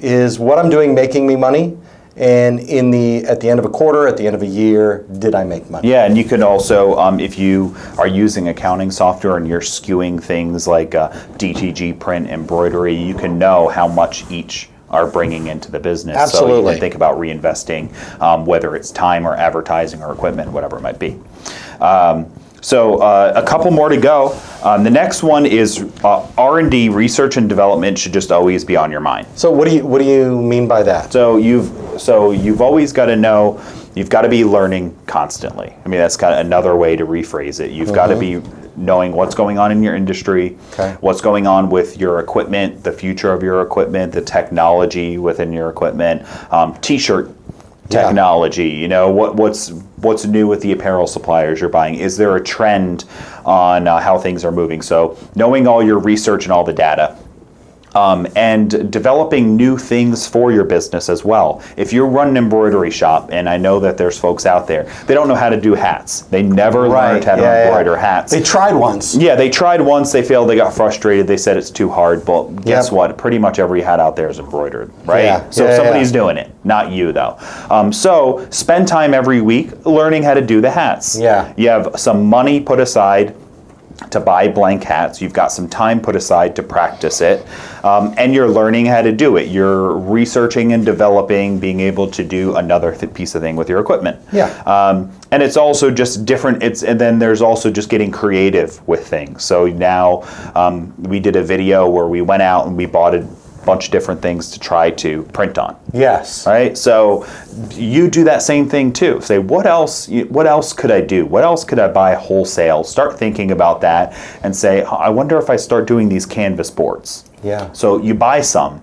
Is what I'm doing making me money? And in the at the end of a quarter, at the end of a year, did I make money? Yeah, and you can also, um, if you are using accounting software and you're skewing things like uh, DTG print, embroidery, you can know how much each are bringing into the business. Absolutely. So you can think about reinvesting, um, whether it's time or advertising or equipment, whatever it might be. Um, so uh, a couple more to go. Um, the next one is uh, R&D, research and development should just always be on your mind. So what do you what do you mean by that? So you've so you've always got to know you've got to be learning constantly. I mean that's kind of another way to rephrase it. You've got to be knowing what's going on in your industry, Okay. what's going on with your equipment, the future of your equipment, the technology within your equipment, um, t-shirt Yeah. technology. You know what what's what's new with the apparel suppliers you're buying. Is there a trend on uh, how things are moving? So knowing all your research and all the data um, and developing new things for your business as well. If you run an embroidery shop, and I know that there's folks out there, they don't know how to do hats. They never learned how to yeah, yeah. embroider hats. They tried once. yeah, they tried once, they failed, they got frustrated, they said it's too hard. But guess Yep. what? Pretty much every hat out there is embroidered, right? Yeah, So somebody's doing it, not you though. Um, so spend time every week learning how to do the hats. Yeah. You have some money put aside to buy blank hats. You've got some time put aside to practice it, um, and you're learning how to do it. You're researching and developing, being able to do another th- piece of thing with your equipment. Yeah. Um, and it's also just different. It's and then there's also just getting creative with things. So now um, we did a video where we went out and we bought a bunch of different things to try to print on. Yes. right? So you do that same thing too. Say what else what else could i do? What else could i buy wholesale? Start thinking about that and say i wonder if i start doing these canvas boards. Yeah. so you buy some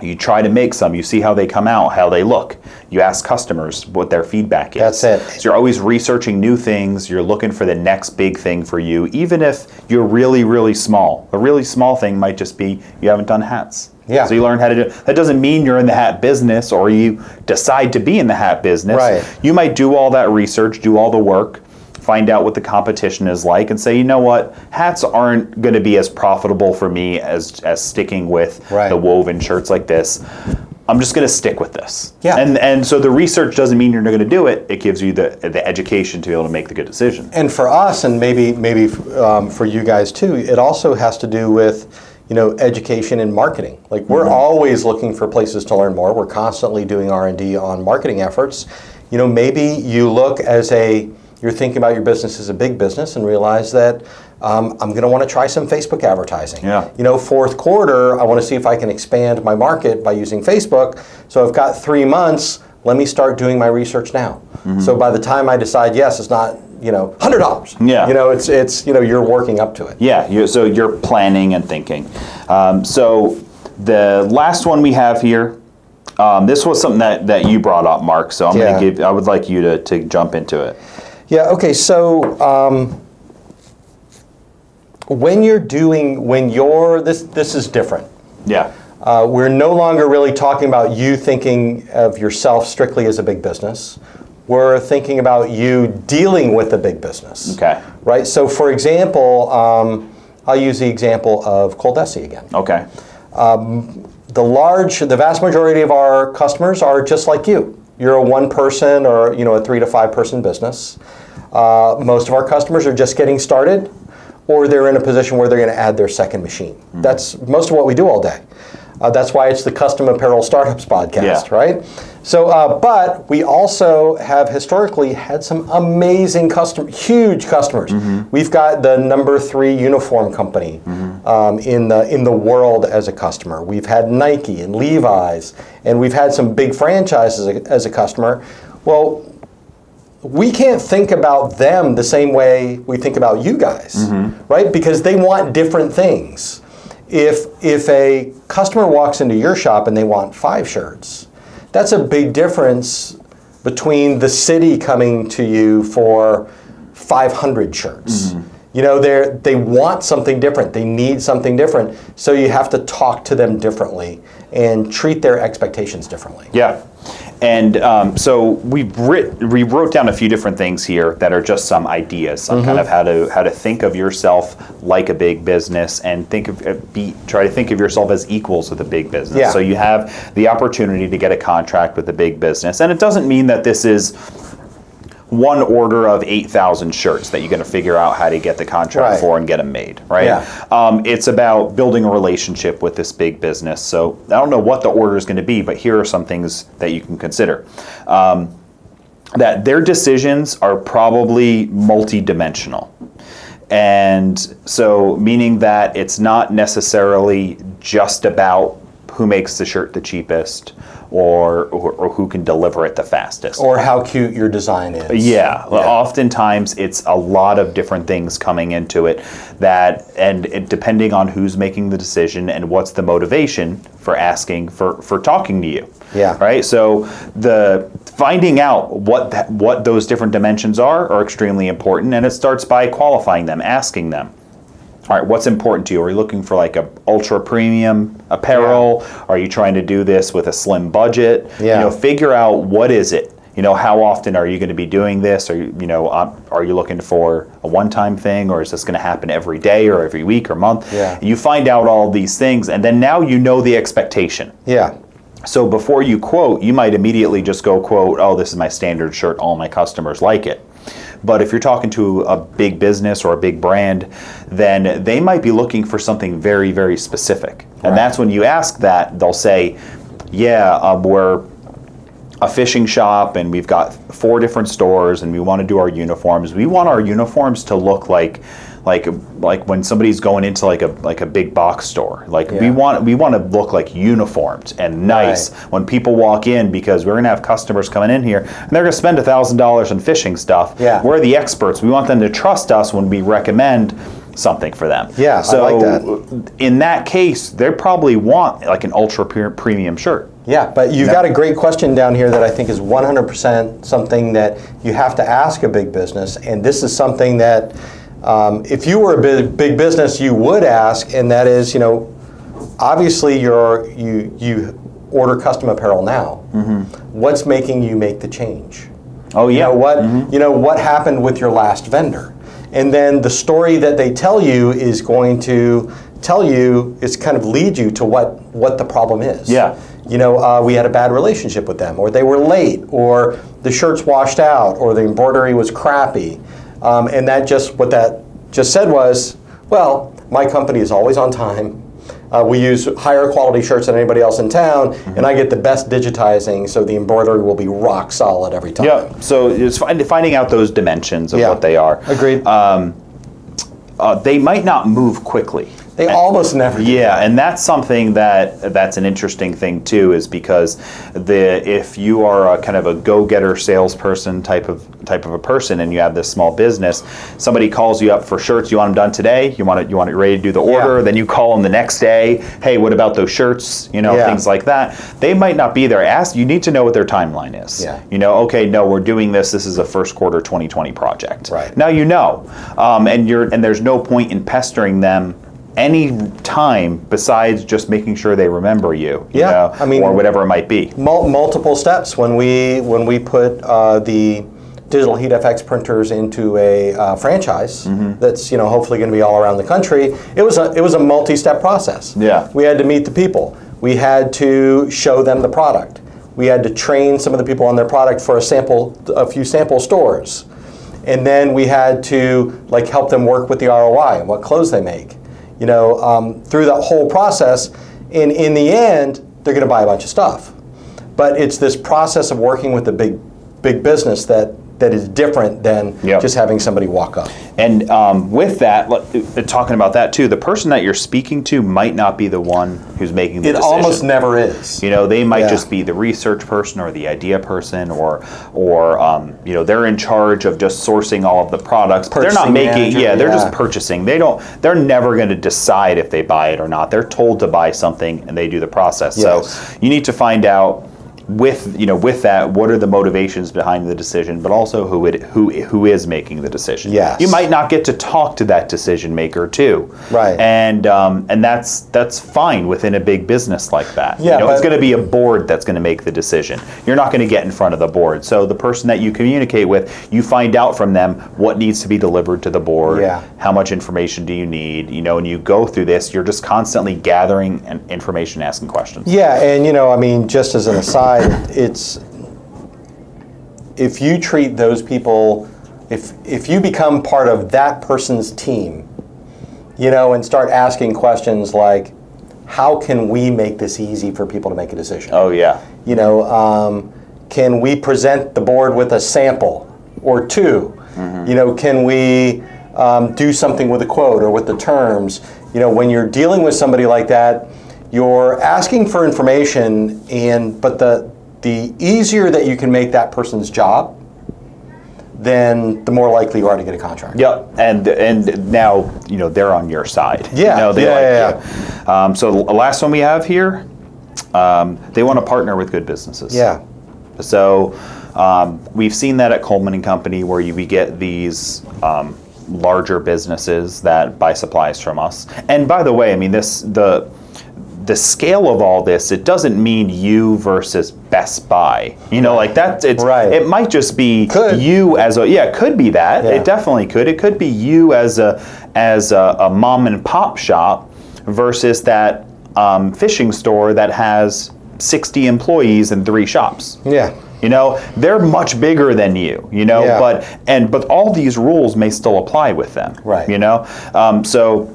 you try to make some you see how they come out how they look. You ask customers what their feedback is. That's it. so you're always researching new things you're looking for the next big thing for you even if you're really really small. A really small thing might just be you haven't done hats Yeah. so you learn how to do that doesn't mean you're in the hat business or you decide to be in the hat business Right. you might do all that research do all the work find out what the competition is like and say you know what hats aren't going to be as profitable for me as as sticking with Right. the woven shirts like this i'm just going to stick with this Yeah. and and so the research doesn't mean you're not going to do it it gives you the the education to be able to make the good decision And for us, and maybe maybe um, for you guys too, it also has to do with you know education and marketing. Like we're always looking for places to learn more. We're constantly doing R and D on marketing efforts. You know, maybe you look as a you're thinking about your business as a big business and realize that um, I'm going to want to try some Facebook advertising. Yeah. You know, fourth quarter, I want to see if I can expand my market by using Facebook. So I've got three months. Let me start doing my research now. So by the time I decide, yes, it's not you know hundred dollars. Yeah. You know, it's it's you know you're working up to it. Yeah, you so you're planning and thinking. Um, so the last one we have here, um, this was something that, that you brought up, Mark. So I'm Yeah. going to give. I would like you to, to jump into it. Yeah. Okay. So um, when you're doing when you're this this is different. Yeah. Uh, we're no longer really talking about you thinking of yourself strictly as a big business. We're thinking about you dealing with a big business. Okay. Right. So, for example, um, I'll use the example of Coldesi again. Okay. The large, the vast majority of our customers are just like you. You're a one-person or you know a three to five-person business. Uh, most of our customers are just getting started, or they're in a position where they're going to add their second machine. That's most of what we do all day. Uh, that's why it's the Custom Apparel Startups podcast, Yeah. right? So, uh, but we also have historically had some amazing custom, huge customers. We've got the number three uniform company um, in the in the world as a customer. We've had Nike and Levi's, and we've had some big franchises as a, as a customer. Well, we can't think about them the same way we think about you guys, right? Because they want different things. If if a customer walks into your shop and they want five shirts, that's a big difference between the city coming to you for 500 shirts. Mm-hmm. You know, they they want something different. They need something different. So you have to talk to them differently and treat their expectations differently. Yeah. And um, so we writ- we wrote down a few different things here that are just some ideas on Mm-hmm. kind of how to how to think of yourself like a big business and think of uh, be try to think of yourself as equals with a big business. Yeah. So you have the opportunity to get a contract with a big business, and it doesn't mean that this is one order of 8,000 shirts that you're going to figure out how to get the contract Right. for and get them made, right? Yeah. Um, it's about building a relationship with this big business. So I don't know what the order is going to be, but here are some things that you can consider. Um, that their decisions are probably multidimensional. And so, meaning that it's not necessarily just about who makes the shirt the cheapest or, or, or who can deliver it the fastest. Or how cute your design is. Yeah, well, oftentimes it's a lot of different things coming into it that, and it, depending on who's making the decision and what's the motivation for asking for for talking to you. Yeah. Right. So the finding out what that, what those different dimensions are are extremely important, and it starts by qualifying them, asking them. All right, what's important to you? Are you looking for like a ultra premium apparel? Are you trying to do this with a slim budget? Yeah. You know, figure out what is it. You know, how often are you going to be doing this? Are you, you know, um, are you looking for a one-time thing, or is this going to happen every day, or every week, or month? Yeah. You find out all these things, and then now you know the expectation. Yeah. So before you quote, you might immediately just go quote, "Oh, this is my standard shirt. All my customers like it." But if you're talking to a big business or a big brand, then they might be looking for something very, very specific. And that's when you ask that, they'll say, "Yeah, um, we're a fishing shop and we've got four different stores and we want to do our uniforms. We want our uniforms to look like like like when somebody's going into like a like a big box store. Like we want we want to look like uniformed and nice Right. when people walk in because we're going to have customers coming in here and they're going to spend a $1000 on fishing stuff. Yeah. We're the experts. We want them to trust us when we recommend something for them. Yeah, I like that. in that case, they probably want like an ultra premium shirt. Yeah, but you've got a great question down here that I think is 100% something that you have to ask a big business. And this is something that, um, if you were a big, big business, you would ask, and that is, you know, obviously you're, you, you order custom apparel now. What's making you make the change? Oh You yeah. know what? You know what happened with your last vendor, and then the story that they tell you is going to tell you is kind of lead you to what what the problem is. Yeah. You know, uh, we had a bad relationship with them, or they were late, or the shirts washed out, or the embroidery was crappy, um, and that just what that just said was, well, my company is always on time. Uh, we use higher quality shirts than anybody else in town, Mm-hmm. and I get the best digitizing, so the embroidery will be rock solid every time. Yeah. So it's find, finding out those dimensions of Yeah. what they are. Agreed. Uh, they might not move quickly. They almost never. do. Yeah, and that's something that that's an interesting thing too, is because the if you are a kind of a go-getter salesperson type of type of a person, and you have this small business, somebody calls you up for shirts. You want them done today. You want it. You want it ready to do the order. Yeah. Then you call them the next day. Hey, what about those shirts? You know, Yeah. things like that. They might not be there. Ask. You need to know what their timeline is. Yeah. You know, okay, no, we're doing this. This is a first quarter 2020 project. Right. Now you know, um, and you're and there's no point in pestering them any time besides just making sure they remember you. you Yeah, know, I mean- or whatever it might be. Mul- multiple steps when we when we put uh, the Digital Heat FX printers into a uh, franchise Mm-hmm. that's you know hopefully going to be all around the country. It was a it was a multi-step process. Yeah. we had to meet the people. We had to show them the product. We had to train some of the people on their product for a sample a few sample stores. And then we had to like help them work with the ROI and what clothes they make. You know, um, through that whole process, and in the end, they're going to buy a bunch of stuff. But it's this process of working with the big, big business that that is different than Yep. just having somebody walk up. And um, with that, talking about that too, the person that you're speaking to might not be the one who's making the It decision. almost never is. You know, they might Yeah. just be the research person or the idea person, or or um, you know they're in charge of just sourcing all of the products. But they're not making. manager, yeah, they're yeah. just purchasing. They don't. They're never going to decide if they buy it or not. They're told to buy something, and they do the process. Yes. So you need to find out with you know with that what are the motivations behind the decision but also who it who who is making the decision Yes. you might not get to talk to that decision maker too Right. and um, and that's that's fine within a big business like that Yeah, you know, it's going to be a board that's going to make the decision you're not going to get in front of the board so the person that you communicate with you find out from them what needs to be delivered to the board Yeah. how much information do you need you know and you go through this you're just constantly gathering and information asking questions Yeah, and you know, I mean, just as an aside, it's if you treat those people, if if you become part of that person's team, you know, and start asking questions like, how can we make this easy for people to make a decision? oh yeah You know, um, can we present the board with a sample or 2 You know, can we um, do something with a quote or with the terms? You know, when you're dealing with somebody like that, you're asking for information, and but the the easier that you can make that person's job, then the more likely you are to get a contract. Yep, and and now you know they're on your side. Yeah, you know, they yeah, like yeah, you. Um, so the last one we have here, um, they want to partner with good businesses. Yeah. So um, we've seen that at Coleman and Company, where you, we get these um, larger businesses that buy supplies from us. And by the way, I mean this the the scale of all this. It doesn't mean you versus Best Buy. You know, like that. It's Right. It might just be Could. you as a yeah. It could be that. Yeah. It definitely could. It could be you as a as a, a mom and pop shop versus that um, fishing store that has 60 employees and three shops. Yeah. You know, they're much bigger than you. You know, Yeah. but and but all these rules may still apply with them. Right. You know, um, so.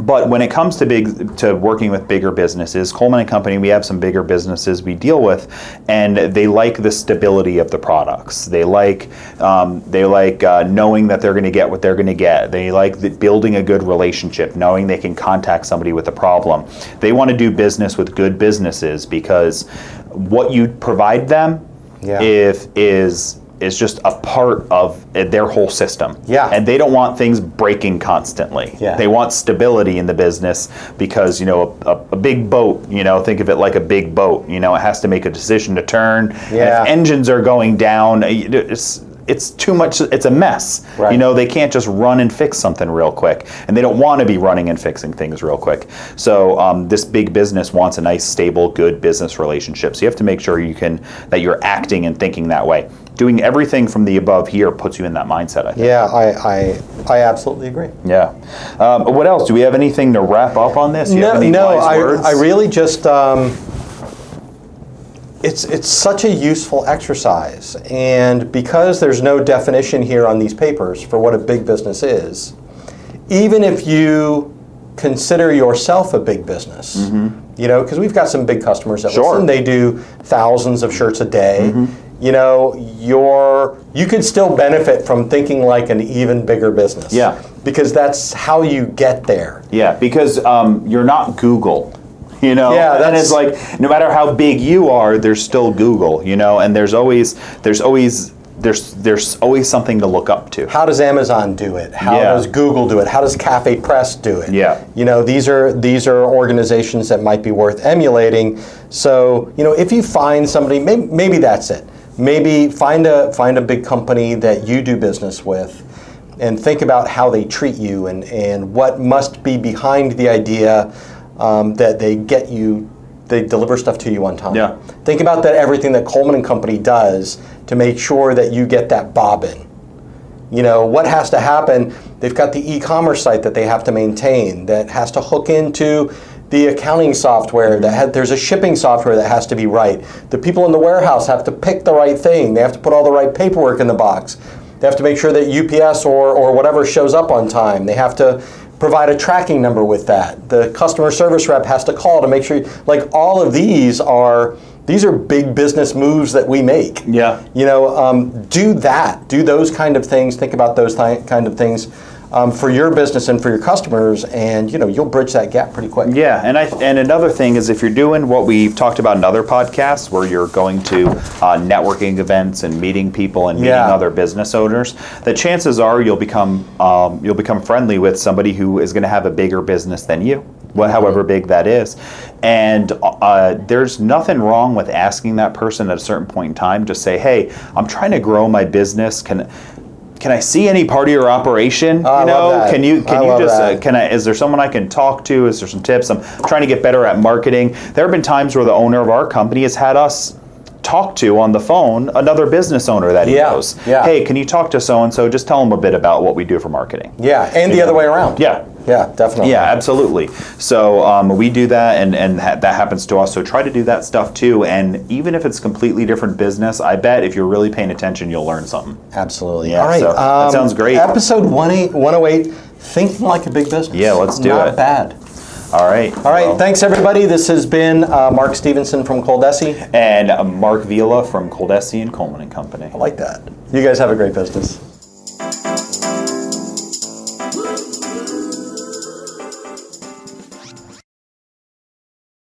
But when it comes to big to working with bigger businesses, Coleman and Company, we have some bigger businesses we deal with, and they like the stability of the products. They like um, they like uh, knowing that they're going to get what they're going to get. They like the, building a good relationship, knowing they can contact somebody with a problem. They want to do business with good businesses because what you provide them Yeah. if is is just a part of their whole system. Yeah. And they don't want things breaking constantly. Yeah. They want stability in the business because, you know, a, a big boat, you know, think of it like a big boat. You know, it has to make a decision to turn. Yeah. if engines are going down, it's it's too much it's a mess. Right. You know, they can't just run and fix something real quick. And they don't want to be running and fixing things real quick. So um, this big business wants a nice, stable, good business relationship. So you have to make sure you can that you're acting and thinking that way. Doing everything from the above here puts you in that mindset, I think. Yeah, I, I, I absolutely agree. Yeah. Um, what else? Do we have anything to wrap up on this? Do you no, no, I, words? I really just um, it's it's such a useful exercise, and because there's no definition here on these papers for what a big business is, even if you consider yourself a big business, you know, because we've got some big customers that Mm-hmm. Sure. Mm-hmm. listen, they do thousands of shirts a day. You know, you're you could still benefit from thinking like an even bigger business. Yeah. because that's how you get there. Yeah, because um, you're not Google. You know, Yeah, that's- like no matter how big you are, there's still Google. You know, and there's always there's always there's there's always something to look up to. How does Amazon do it? How Yeah. does Google do it? How does Cafe Press do it? Yeah. You know, these are these are organizations that might be worth emulating. So, you know, if you find somebody, maybe, maybe that's it. Maybe find a find a big company that you do business with and think about how they treat you and, and what must be behind the idea um, that they get you they deliver stuff to you on time. Yeah. Think about that everything that Coleman and Company does to make sure that you get that bobbin you know what has to happen they've got the e-commerce site that they have to maintain that has to hook into the accounting software that had, there's a shipping software that has to be right. The people in the warehouse have to pick the right thing. They have to put all the right paperwork in the box. They have to make sure that ups or, or whatever shows up on time. They have to provide a tracking number with that. The customer service rep has to call to make sure like all of these are these are big business moves that we make. Yeah. you know, um, do that. Do those kind of things. Think about those thi- kind of things um, for your business and for your customers, and you know, you'll bridge that gap pretty quick. Yeah, and I and another thing is if you're doing what we've talked about in other podcasts, where you're going to uh, networking events and meeting people and meeting Yeah. other business owners, the chances are you'll become um, you'll become friendly with somebody who is going to have a bigger business than you. wh- however big that is. And uh, there's nothing wrong with asking that person at a certain point in time to say, "Hey, I'm trying to grow my business. Can can I see any part of your operation? Oh, you know, can you can I you just uh, can I? Is there someone I can talk to? Is there some tips? I'm trying to get better at marketing. There have been times where the owner of our company has had us talk to on the phone another business owner that he Yeah, knows. yeah. Hey, can you talk to so and so? Just tell them a bit about what we do for marketing. Yeah, and the other way around. Yeah. Yeah, definitely. Yeah, absolutely. So um, we do that, and and ha- that happens to us. So try to do that stuff too. And even if it's completely different business, I bet if you're really paying attention, you'll learn something. Absolutely. Yeah, All right. so that sounds great. Episode 18 108 Thinking Like a Big Business. Yeah, let's do Not it. Not bad. All right. All right. thanks, everybody. This has been uh, Mark Stevenson from Coldesi. And uh, Mark Vila from Coldesi and Coleman and Company. I like that. You guys have a great business.